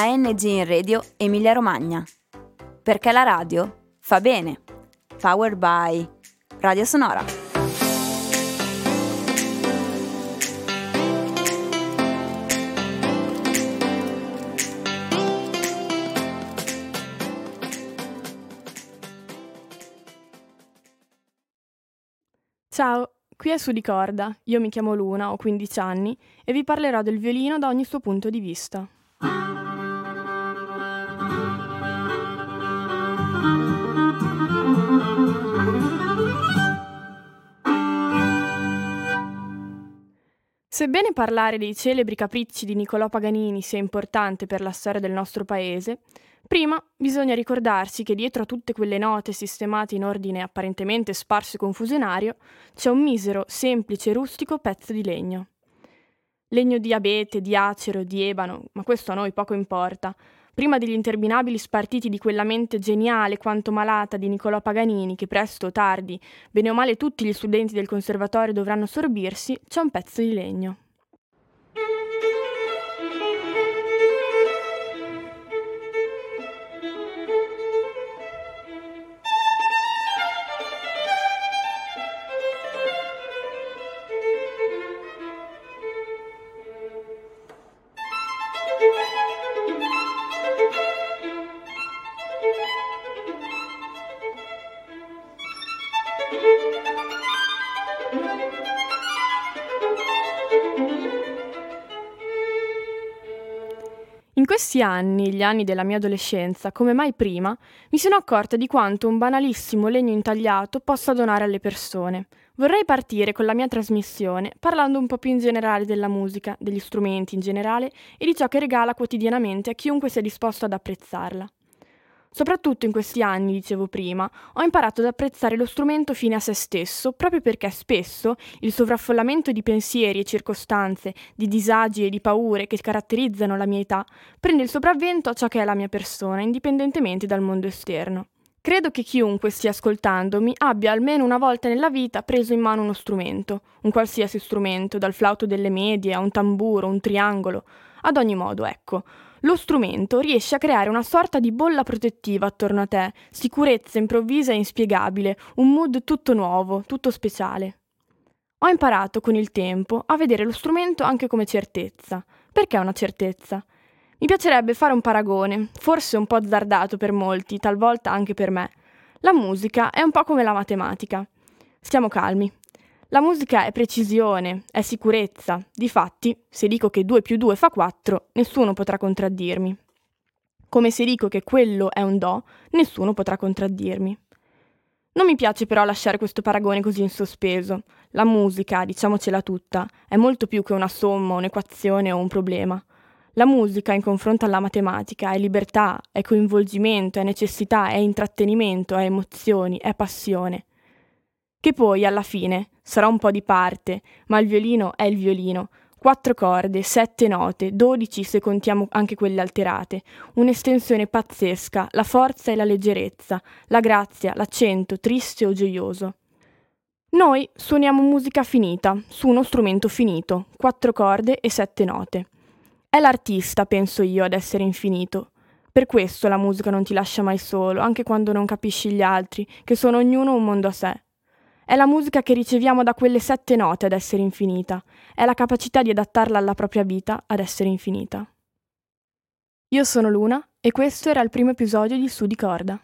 ANG in Radio Emilia Romagna. Perché la radio fa bene. Powered by Radio Sonora. Ciao, qui è Su di Corda. Io mi chiamo Luna, ho 15 anni e vi parlerò del violino da ogni suo punto di vista. Sebbene parlare dei celebri capricci di Niccolò Paganini sia importante per la storia del nostro paese, prima bisogna ricordarsi che dietro a tutte quelle note sistemate in ordine apparentemente sparso e confusionario c'è un misero, semplice rustico pezzo di legno. Legno di abete, di acero, di ebano, ma questo a noi poco importa, prima degli interminabili spartiti di quella mente geniale quanto malata di Niccolò Paganini, che presto o tardi, bene o male tutti gli studenti del conservatorio dovranno sorbirsi, c'è un pezzo di legno. Questi anni, gli anni della mia adolescenza, come mai prima, mi sono accorta di quanto un banalissimo legno intagliato possa donare alle persone. Vorrei partire con la mia trasmissione parlando un po' più in generale della musica, degli strumenti in generale e di ciò che regala quotidianamente a chiunque sia disposto ad apprezzarla. Soprattutto in questi anni, dicevo prima, ho imparato ad apprezzare lo strumento fine a se stesso, proprio perché spesso il sovraffollamento di pensieri e circostanze, di disagi e di paure che caratterizzano la mia età, prende il sopravvento a ciò che è la mia persona, indipendentemente dal mondo esterno. Credo che chiunque stia ascoltandomi abbia almeno una volta nella vita preso in mano uno strumento, un qualsiasi strumento, dal flauto delle medie a un tamburo, un triangolo. Ad ogni modo, ecco, lo strumento riesce a creare una sorta di bolla protettiva attorno a te, sicurezza improvvisa e inspiegabile, un mood tutto nuovo, tutto speciale. Ho imparato con il tempo a vedere lo strumento anche come certezza. Perché una certezza? Mi piacerebbe fare un paragone, forse un po' azzardato per molti, talvolta anche per me. La musica è un po' come la matematica. Stiamo calmi. La musica è precisione, è sicurezza. Difatti, se dico che 2 più 2 fa 4, nessuno potrà contraddirmi. Come se dico che quello è un Do, nessuno potrà contraddirmi. Non mi piace però lasciare questo paragone così in sospeso. La musica, diciamocela tutta, è molto più che una somma, un'equazione o un problema. La musica in confronto alla matematica è libertà, è coinvolgimento, è necessità, è intrattenimento, è emozioni, è passione. Che poi, alla fine, sarà un po' di parte, ma il violino è il violino. Quattro corde, sette note, dodici se contiamo anche quelle alterate, un'estensione pazzesca, la forza e la leggerezza, la grazia, l'accento, triste o gioioso. Noi suoniamo musica finita, su uno strumento finito, quattro corde e sette note. È l'artista, penso io, ad essere infinito. Per questo la musica non ti lascia mai solo, anche quando non capisci gli altri, che sono ognuno un mondo a sé. È la musica che riceviamo da quelle sette note ad essere infinita, è la capacità di adattarla alla propria vita ad essere infinita. Io sono Luna e questo era il primo episodio di Su di Corda.